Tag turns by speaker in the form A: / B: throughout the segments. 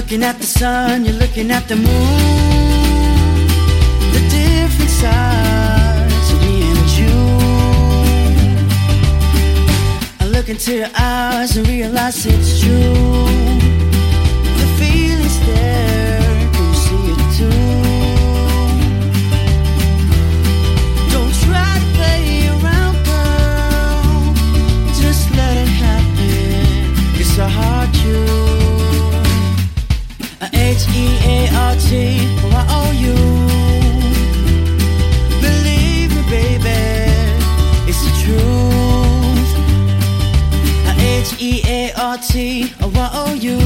A: looking at the sun, you're looking at the moon. The different sides of me and you. I look into your eyes and realize it's true. H E A R T, owe you. Believe me, baby, it's the truth. H A R T, I owe you.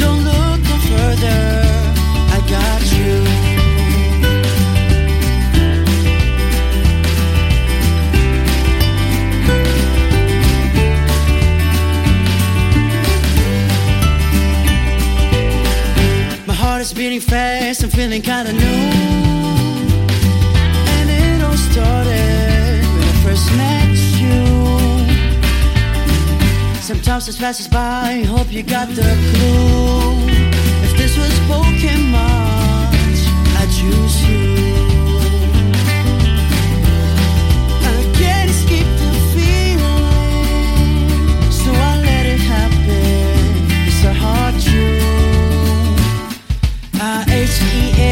A: Don't look no further, heart is beating fast, I'm feeling kinda new. And it all started when I first met you. Sometimes this passes by, hope you got the clue. If this was Pokemon,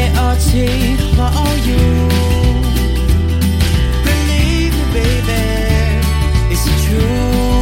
A: H E A R T you. Believe me, baby, it's the truth.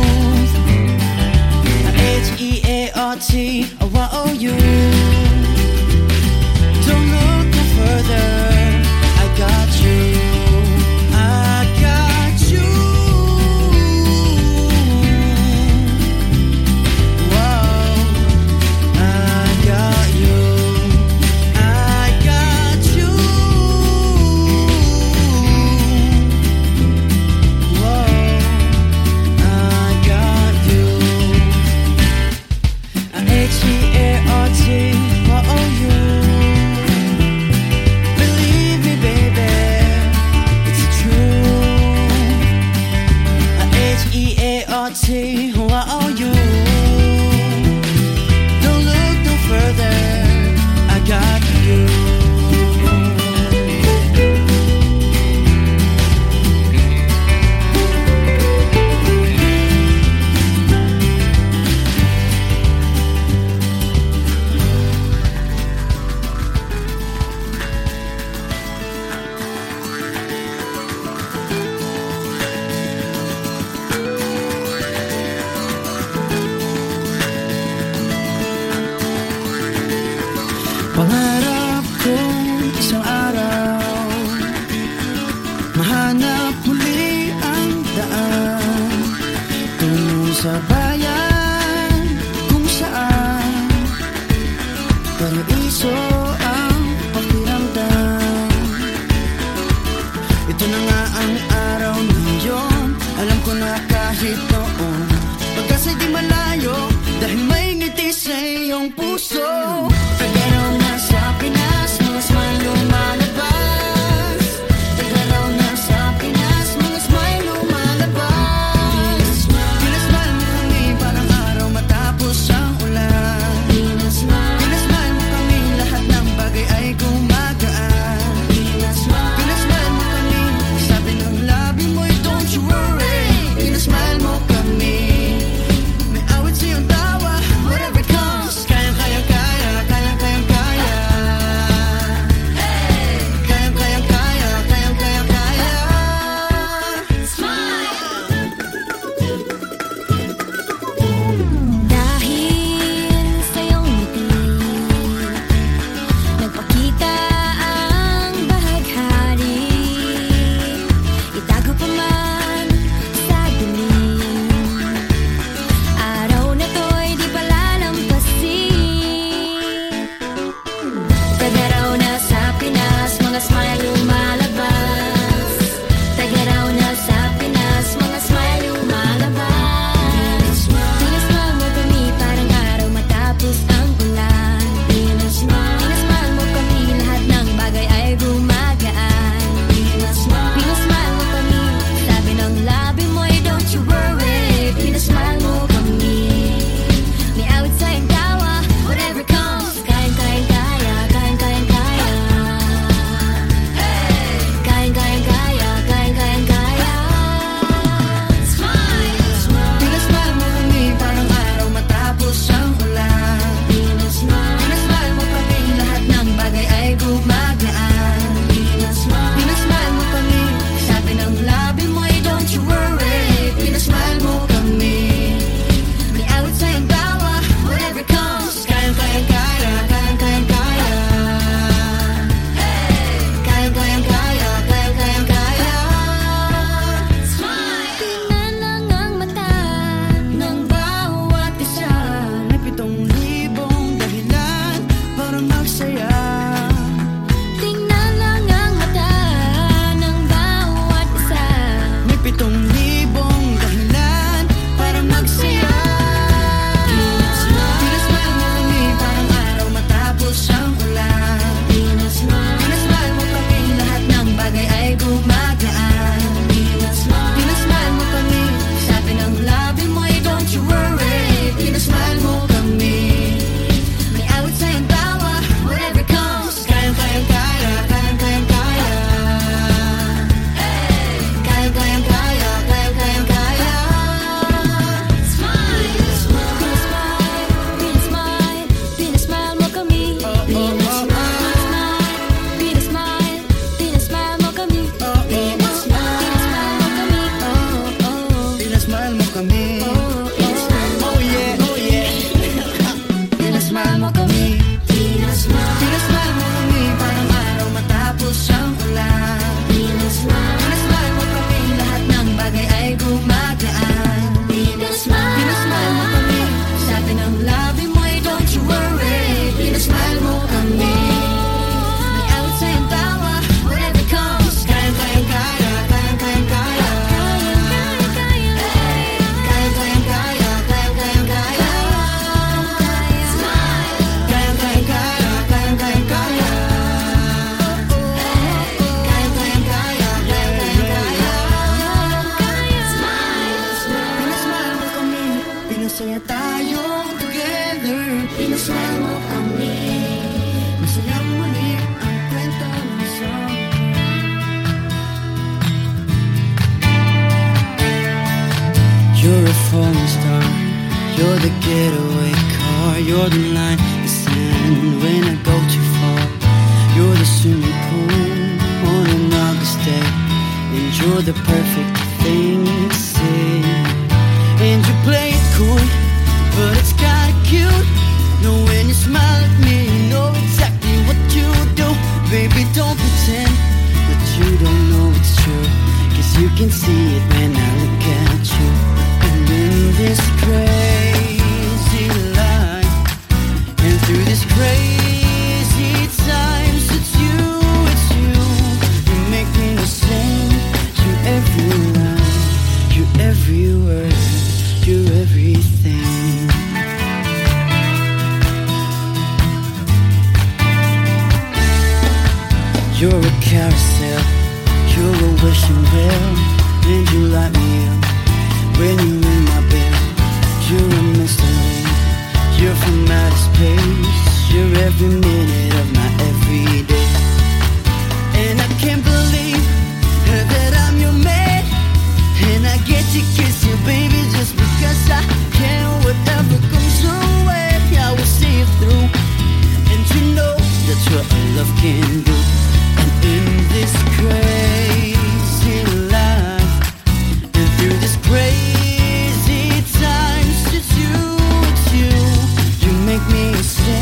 A: Christian.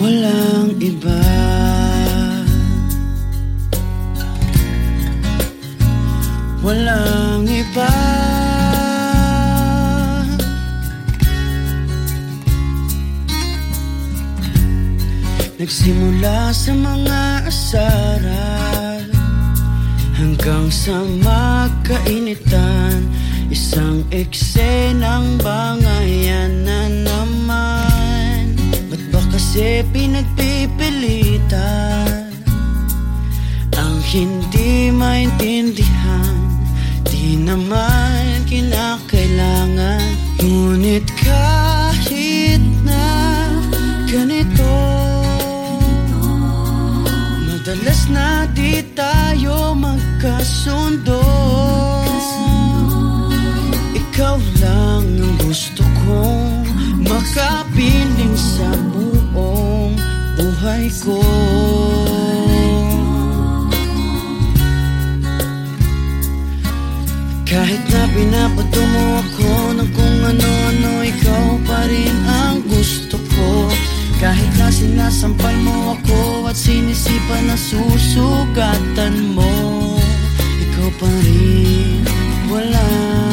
A: Walang iba. Walang iba. Nagsimula sa mga asaran Hanggang sa magkainitan. Isang eksenang bangayan na naman kasi pinagpipilitan Ang hindi maintindihan. Di naman kinakailangan. Ngunit kahit na ganito Madalas na di tayo magkasundo. Ikaw lang ang gusto kong makapiling sa buong buhay ko. Kahit na binabato mo ako ng kung ano-ano Ikaw pa rin ang gusto ko. Kahit na sinasampal mo ako At sinisipan na susugatan mo Ikaw pa rin walang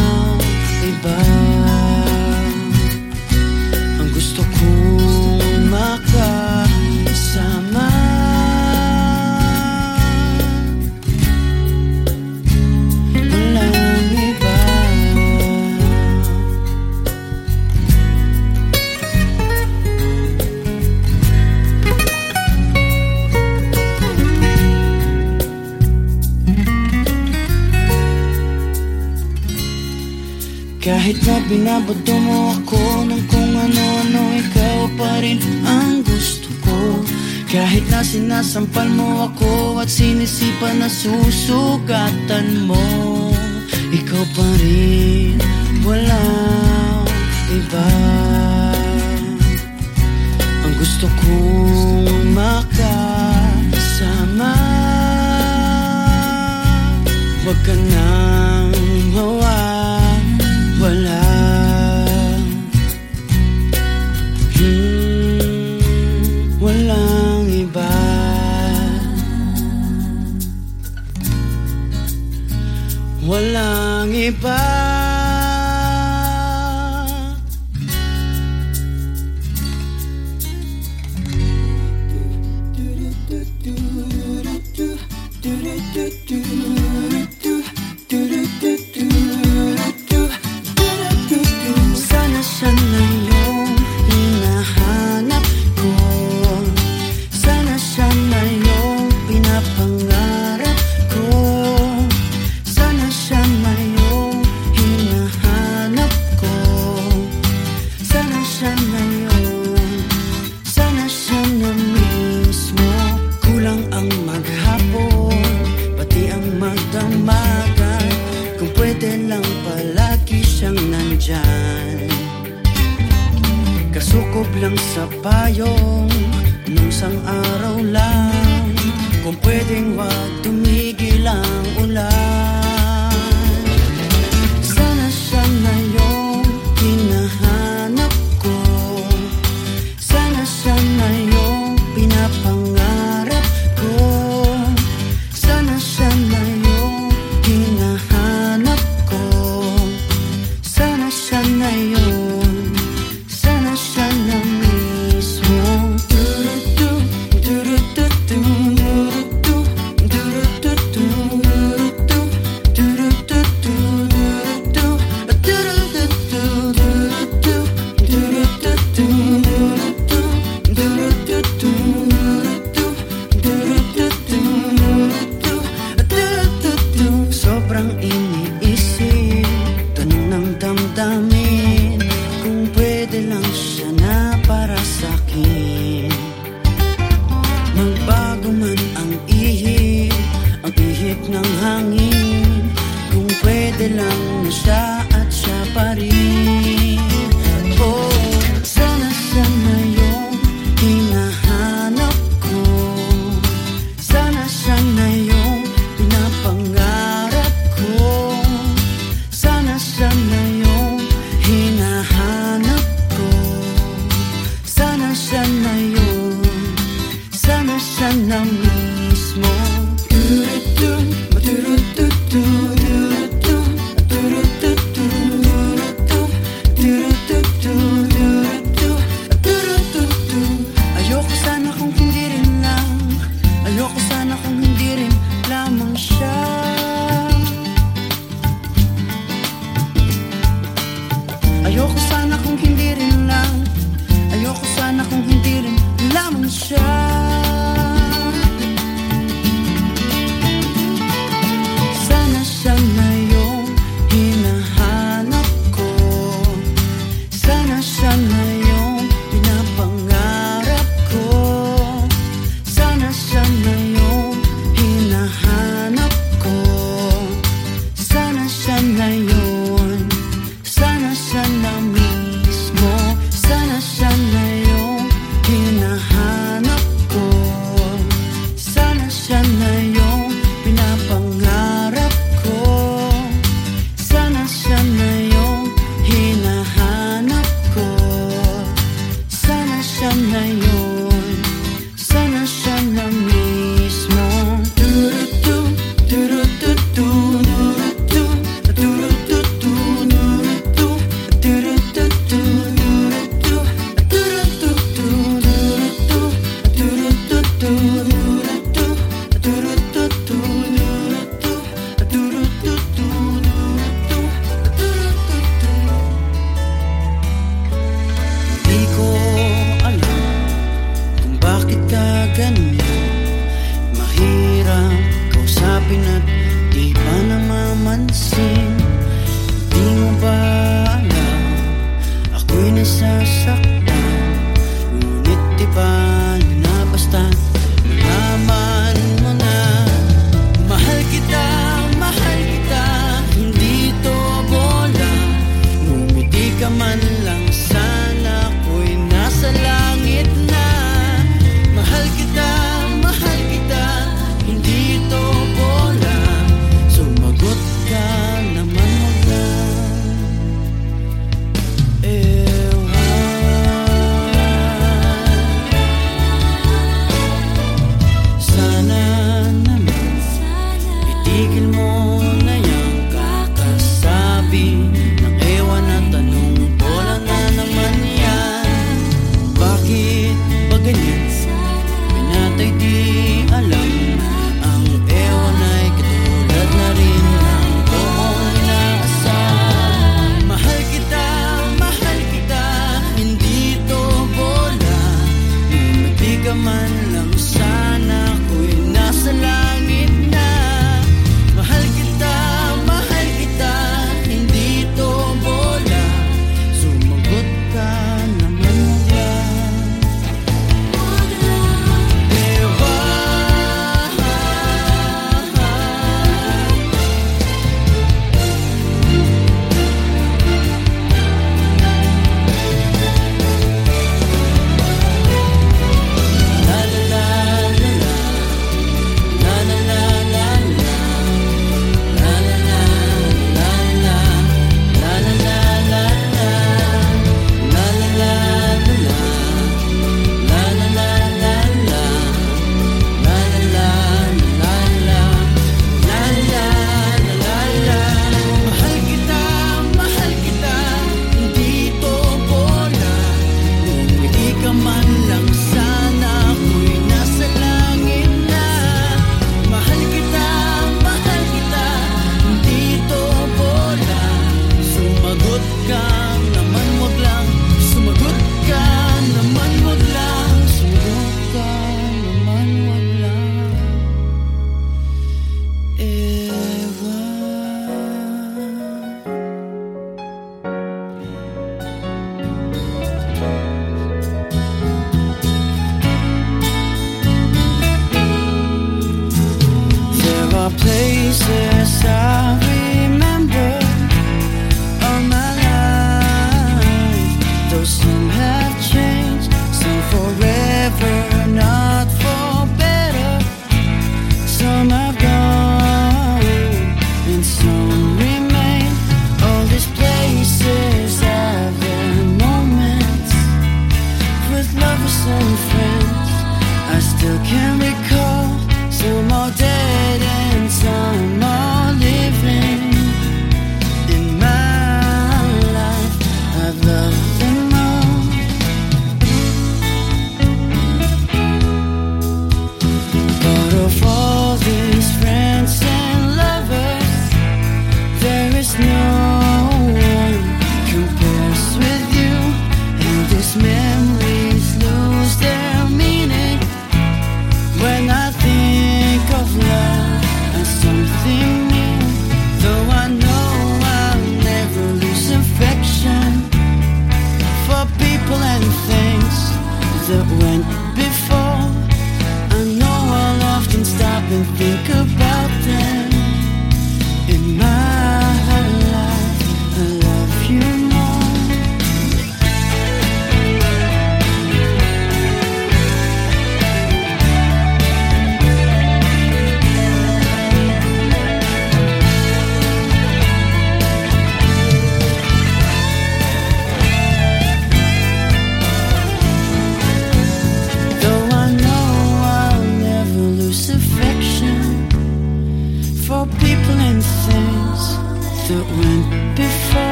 A: Na binabato mo ako ng kung ano-ano Ikaw pa rin ang gusto ko. Kahit na sinasampal mo ako At sinisipan na susugatan mo Ikaw pa rin walang iba Gusto kong makasama. Huwag ka nang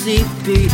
A: Sleepy.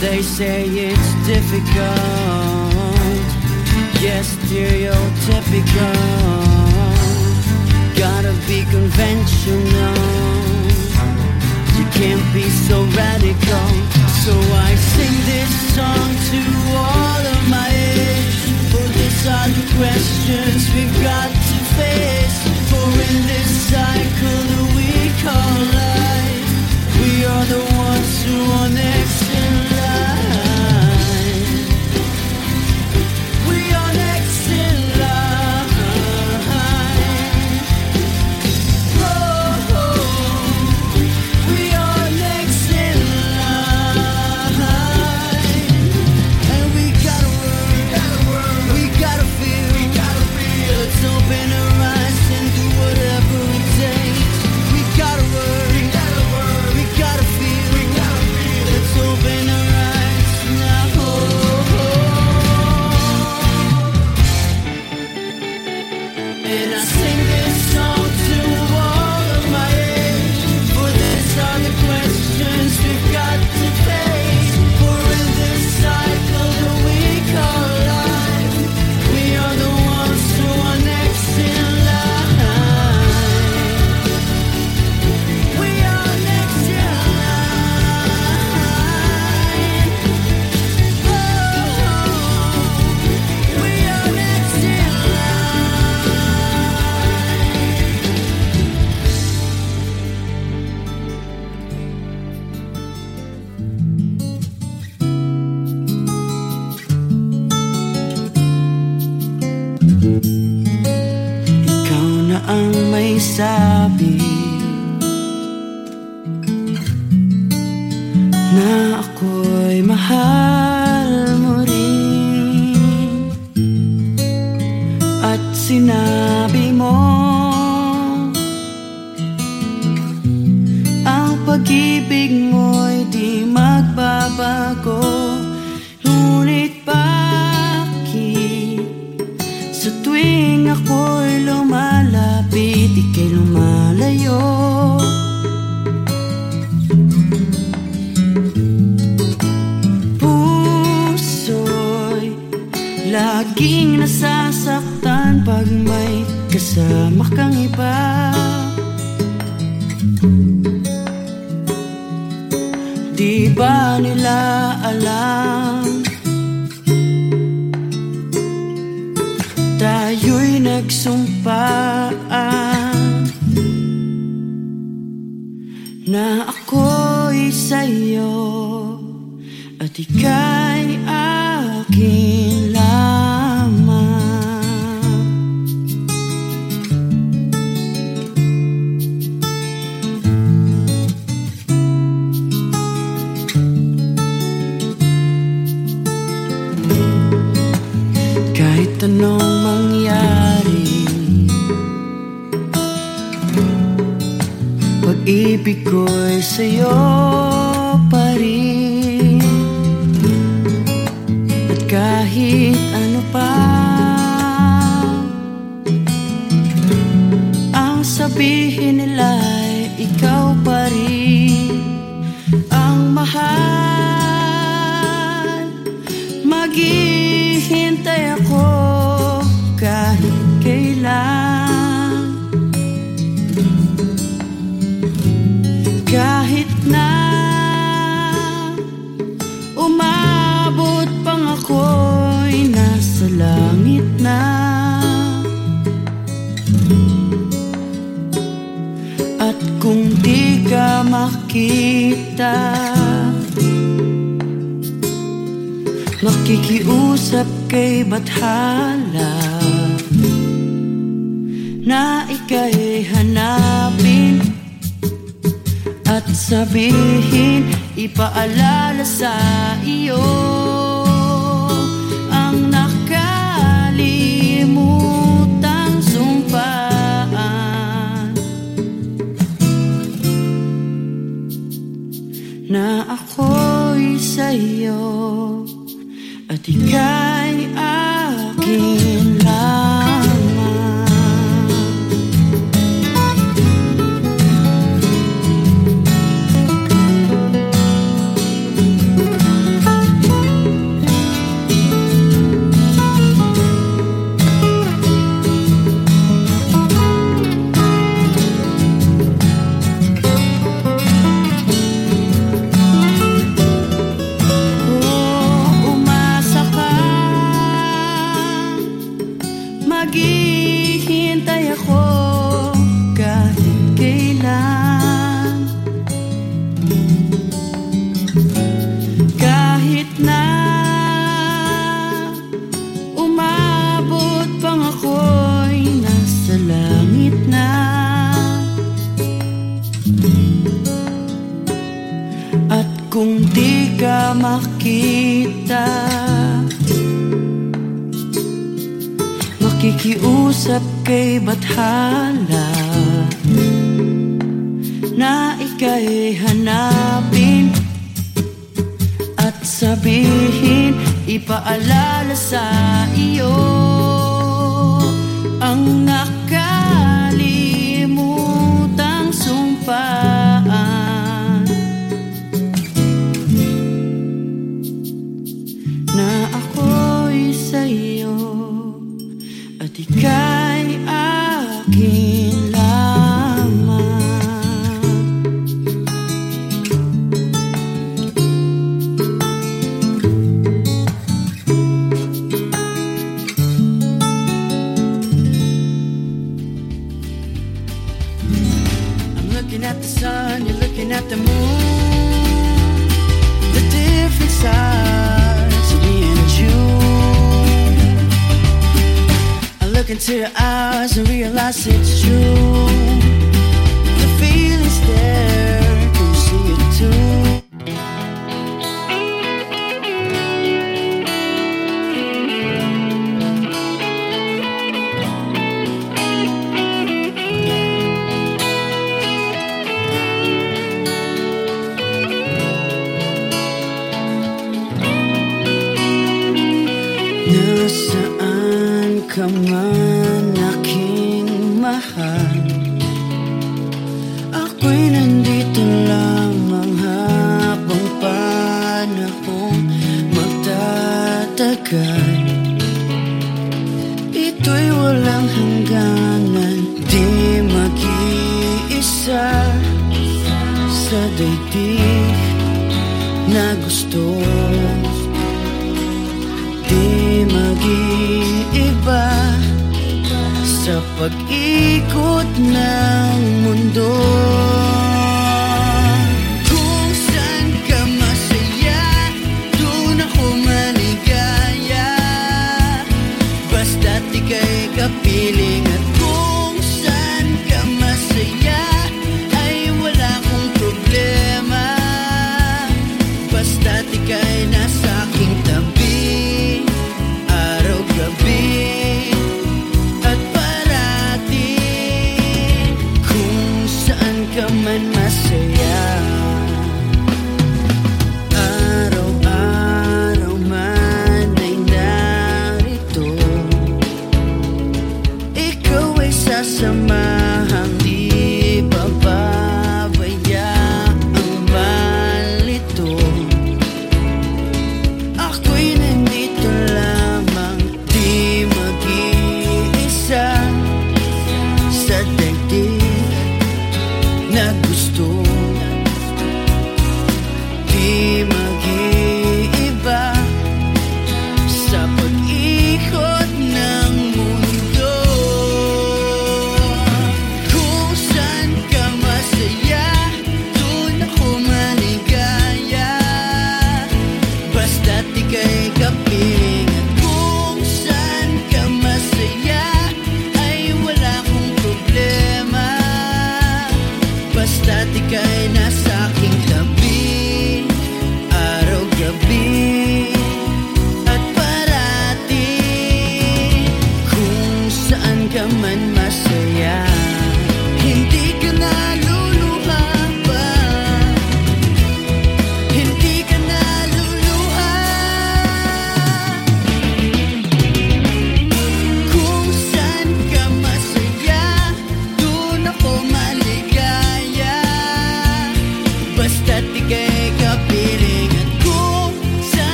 A: They say it's difficult, yes, stereotypical. Gotta be conventional, you can't be so radical. So I sing this song to all of my age. For these are the questions we've got to face. For in this cycle that we call life, we are the ones who are sabi Na ako'y sa'yo At ika'y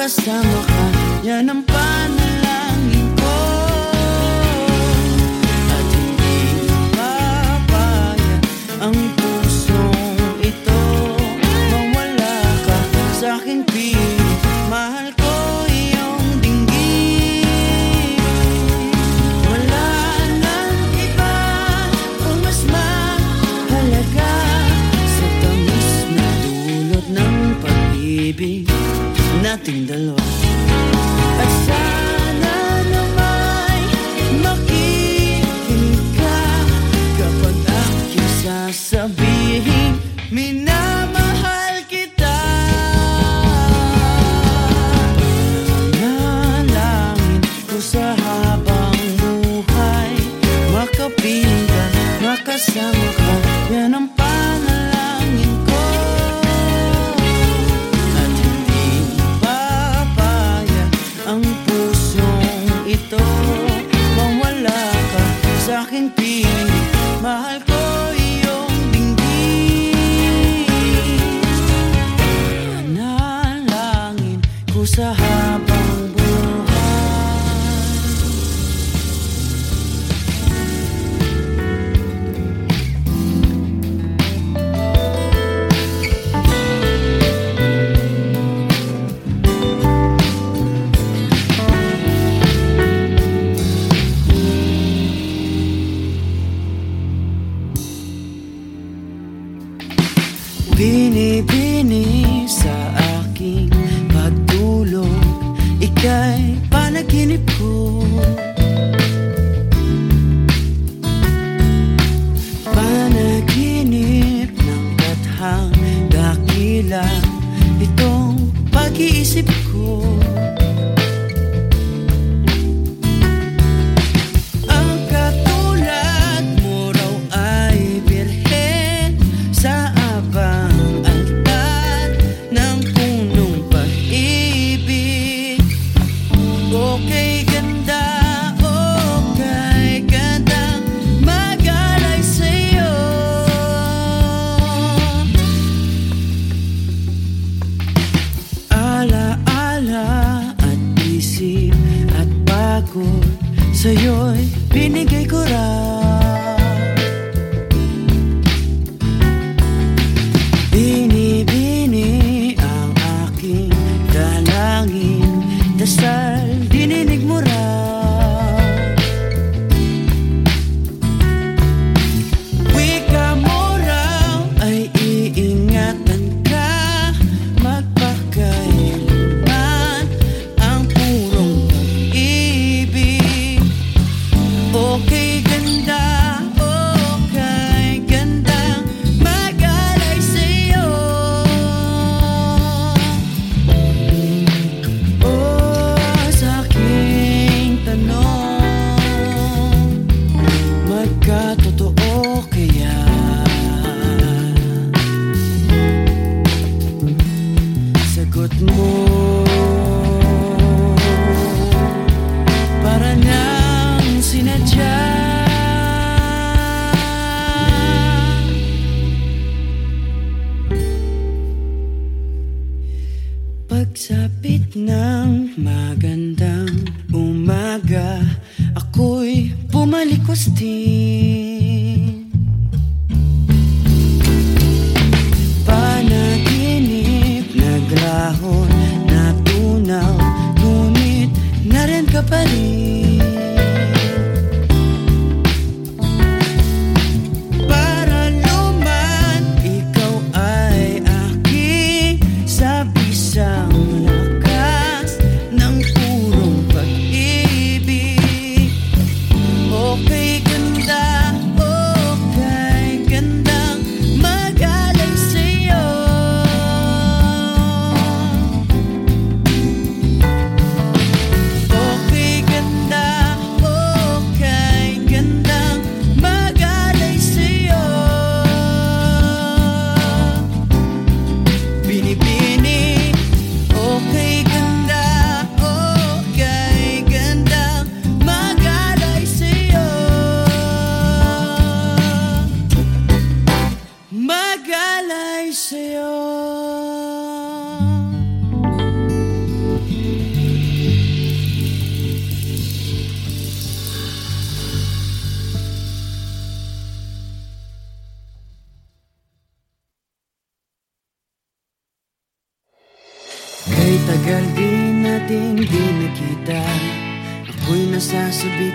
A: makasama ka. Yan ang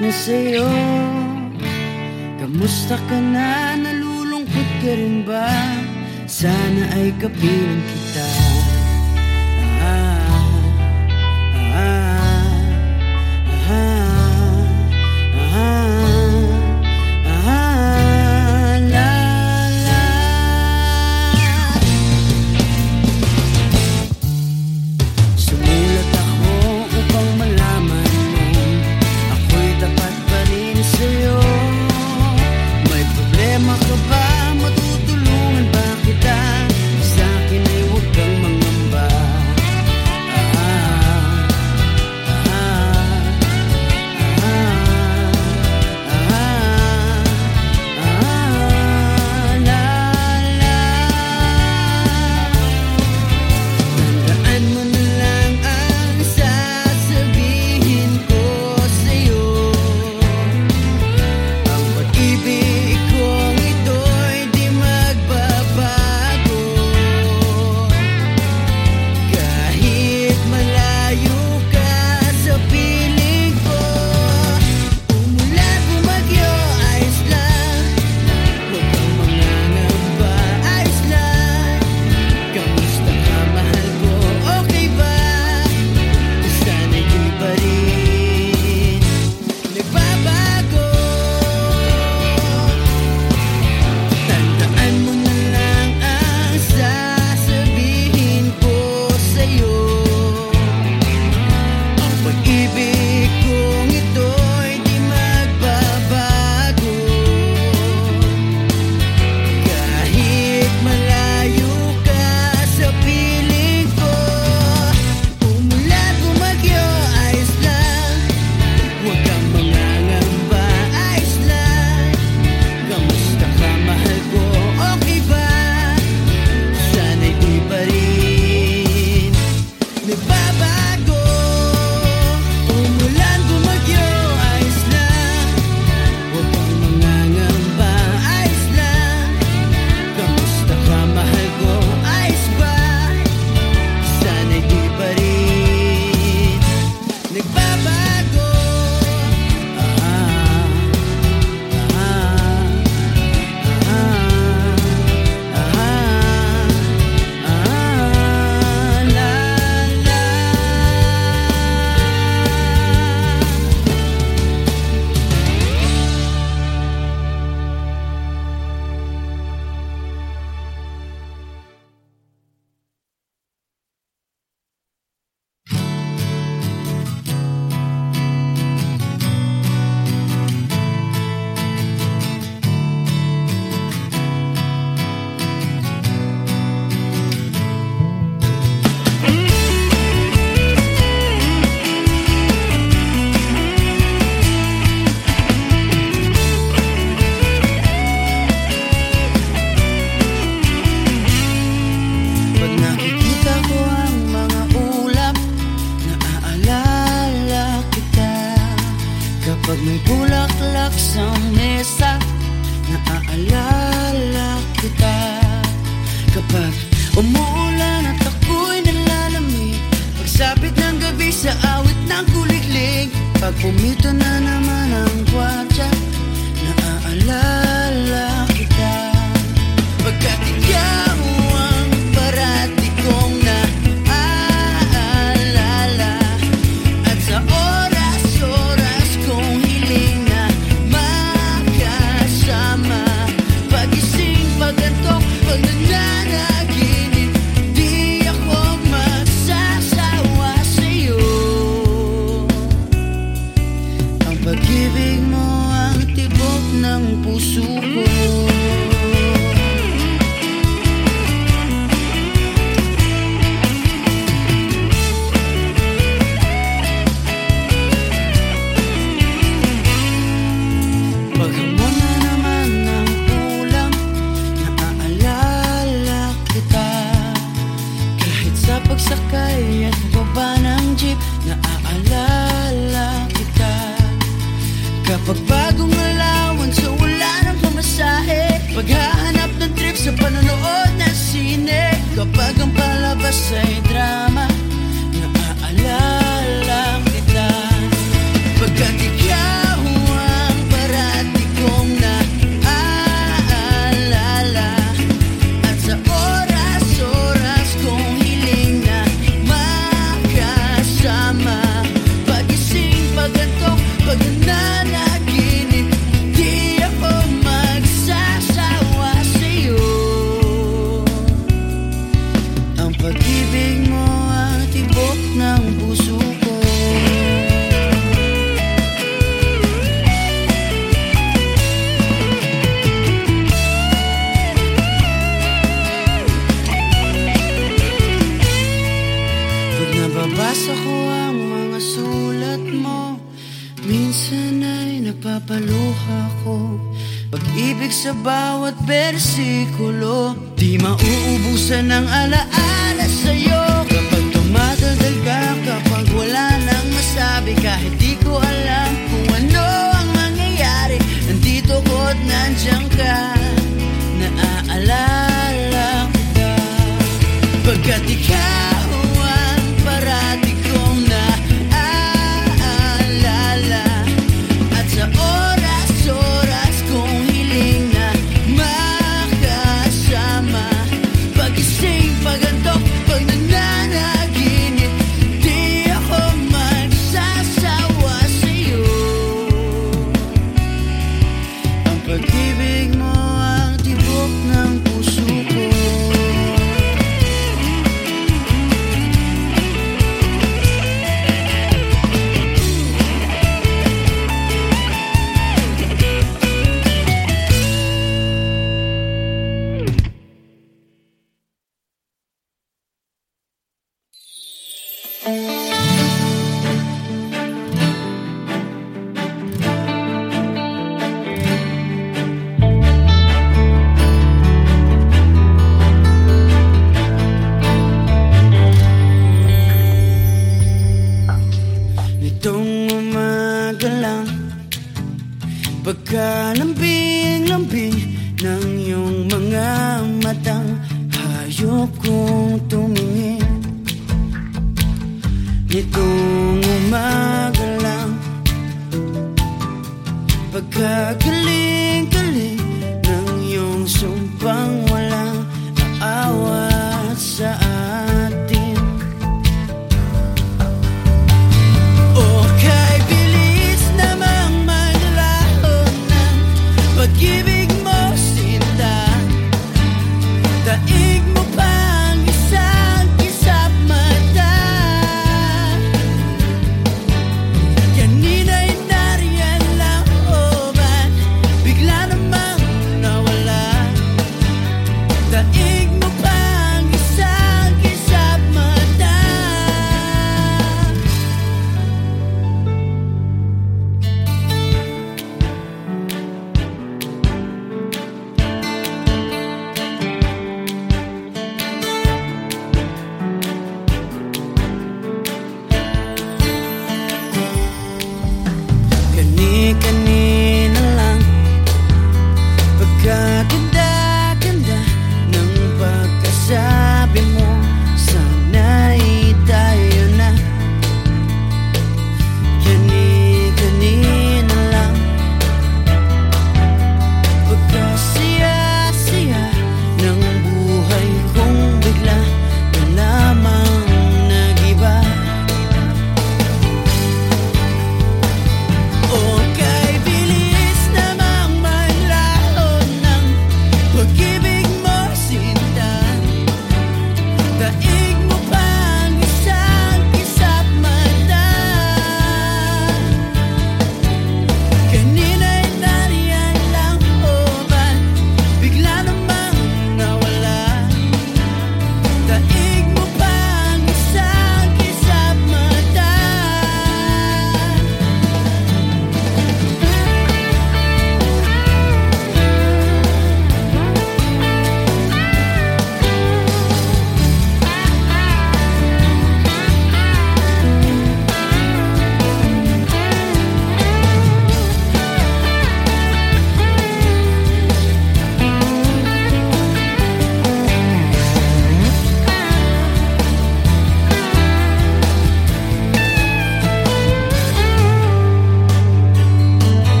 A: na sa'yo Kamusta ka na? Nalulungkot ka rin ba? Sana ay kapiling kita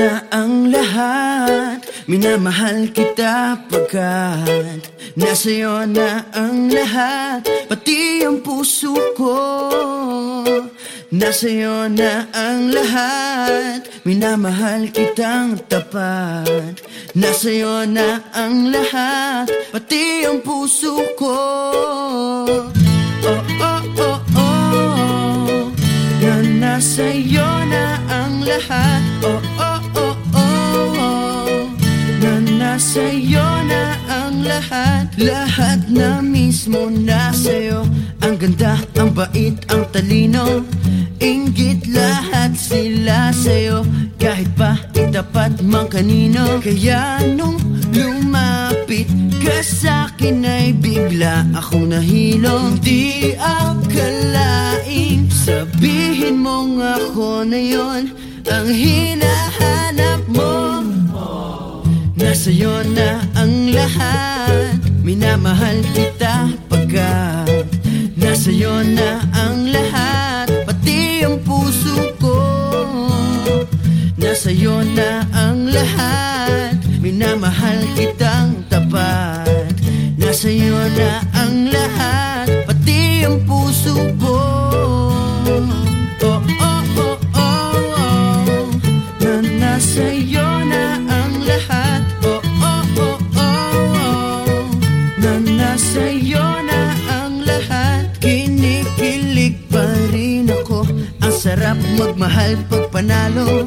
A: na ang lahat. Minamahal kita pagkat Nasa'yo na ang lahat. Pati ang puso ko Nasa'yo na ang lahat. Minamahal kitang tapat Nasa'yo na ang lahat. Pati ang puso ko. Oh, oh, oh, oh Na nasa'yo na ang lahat. Oh, oh, nasa'yo na ang lahat Lahat na mismo nasa'yo Ang ganda, ang bait, ang talino. Inggit lahat sila sa'yo. Kahit pa itapat mang kanino. Kaya nung lumapit ka sa'kin ay bigla akong nahilo. Di akalaing sabihin mong ako na yon Ang hinahanap Nasa'yo na ang lahat. Minamahal kita pagkat Nasa'yo na ang lahat. Pati ang puso ko Nasa'yo na ang lahat. Minamahal kitang tapat Nasa'yo na ang lahat. Pati ang puso ko. Oh, oh, oh, oh, oh. Na nasa'yo Sarap magmahal pag panalo.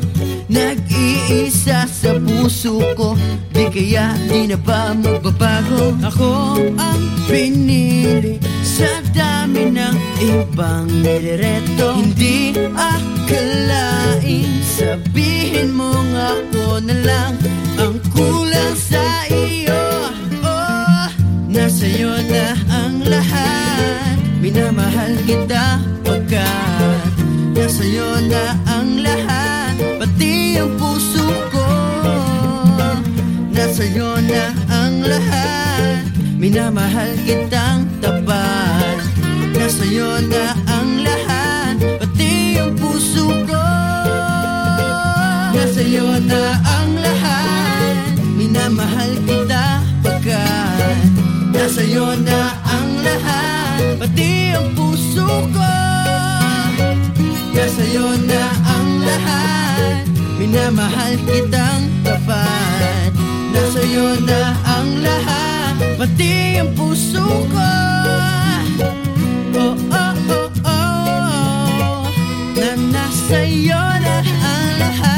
A: Nag-iisa sa puso ko Di kaya di na ba magbabago? Ako ang pinili Sa dami ng ibang nirereto Hindi akalain Sabihin mo nga ako na lang Ang kulang sa iyo. Oh, nasa'yo na ang lahat. Minamahal kita pagkat Nasa'yo na ang lahat Pati ang puso ko. Nasa'yo na ang lahat Minamahal kitang tapat. Nasa'yo na ang lahat Pati ang puso ko. Nasa'yo na ang lahat Minamahal kita pagkat. Nasa'yo na ang lahat Pati ang puso ko sa'yo na ang lahat. Minamahal kitang tapat Nasa'yo na ang lahat. Pati ang puso ko. Oh, oh, oh, oh. Na nasa'yo na ang lahat.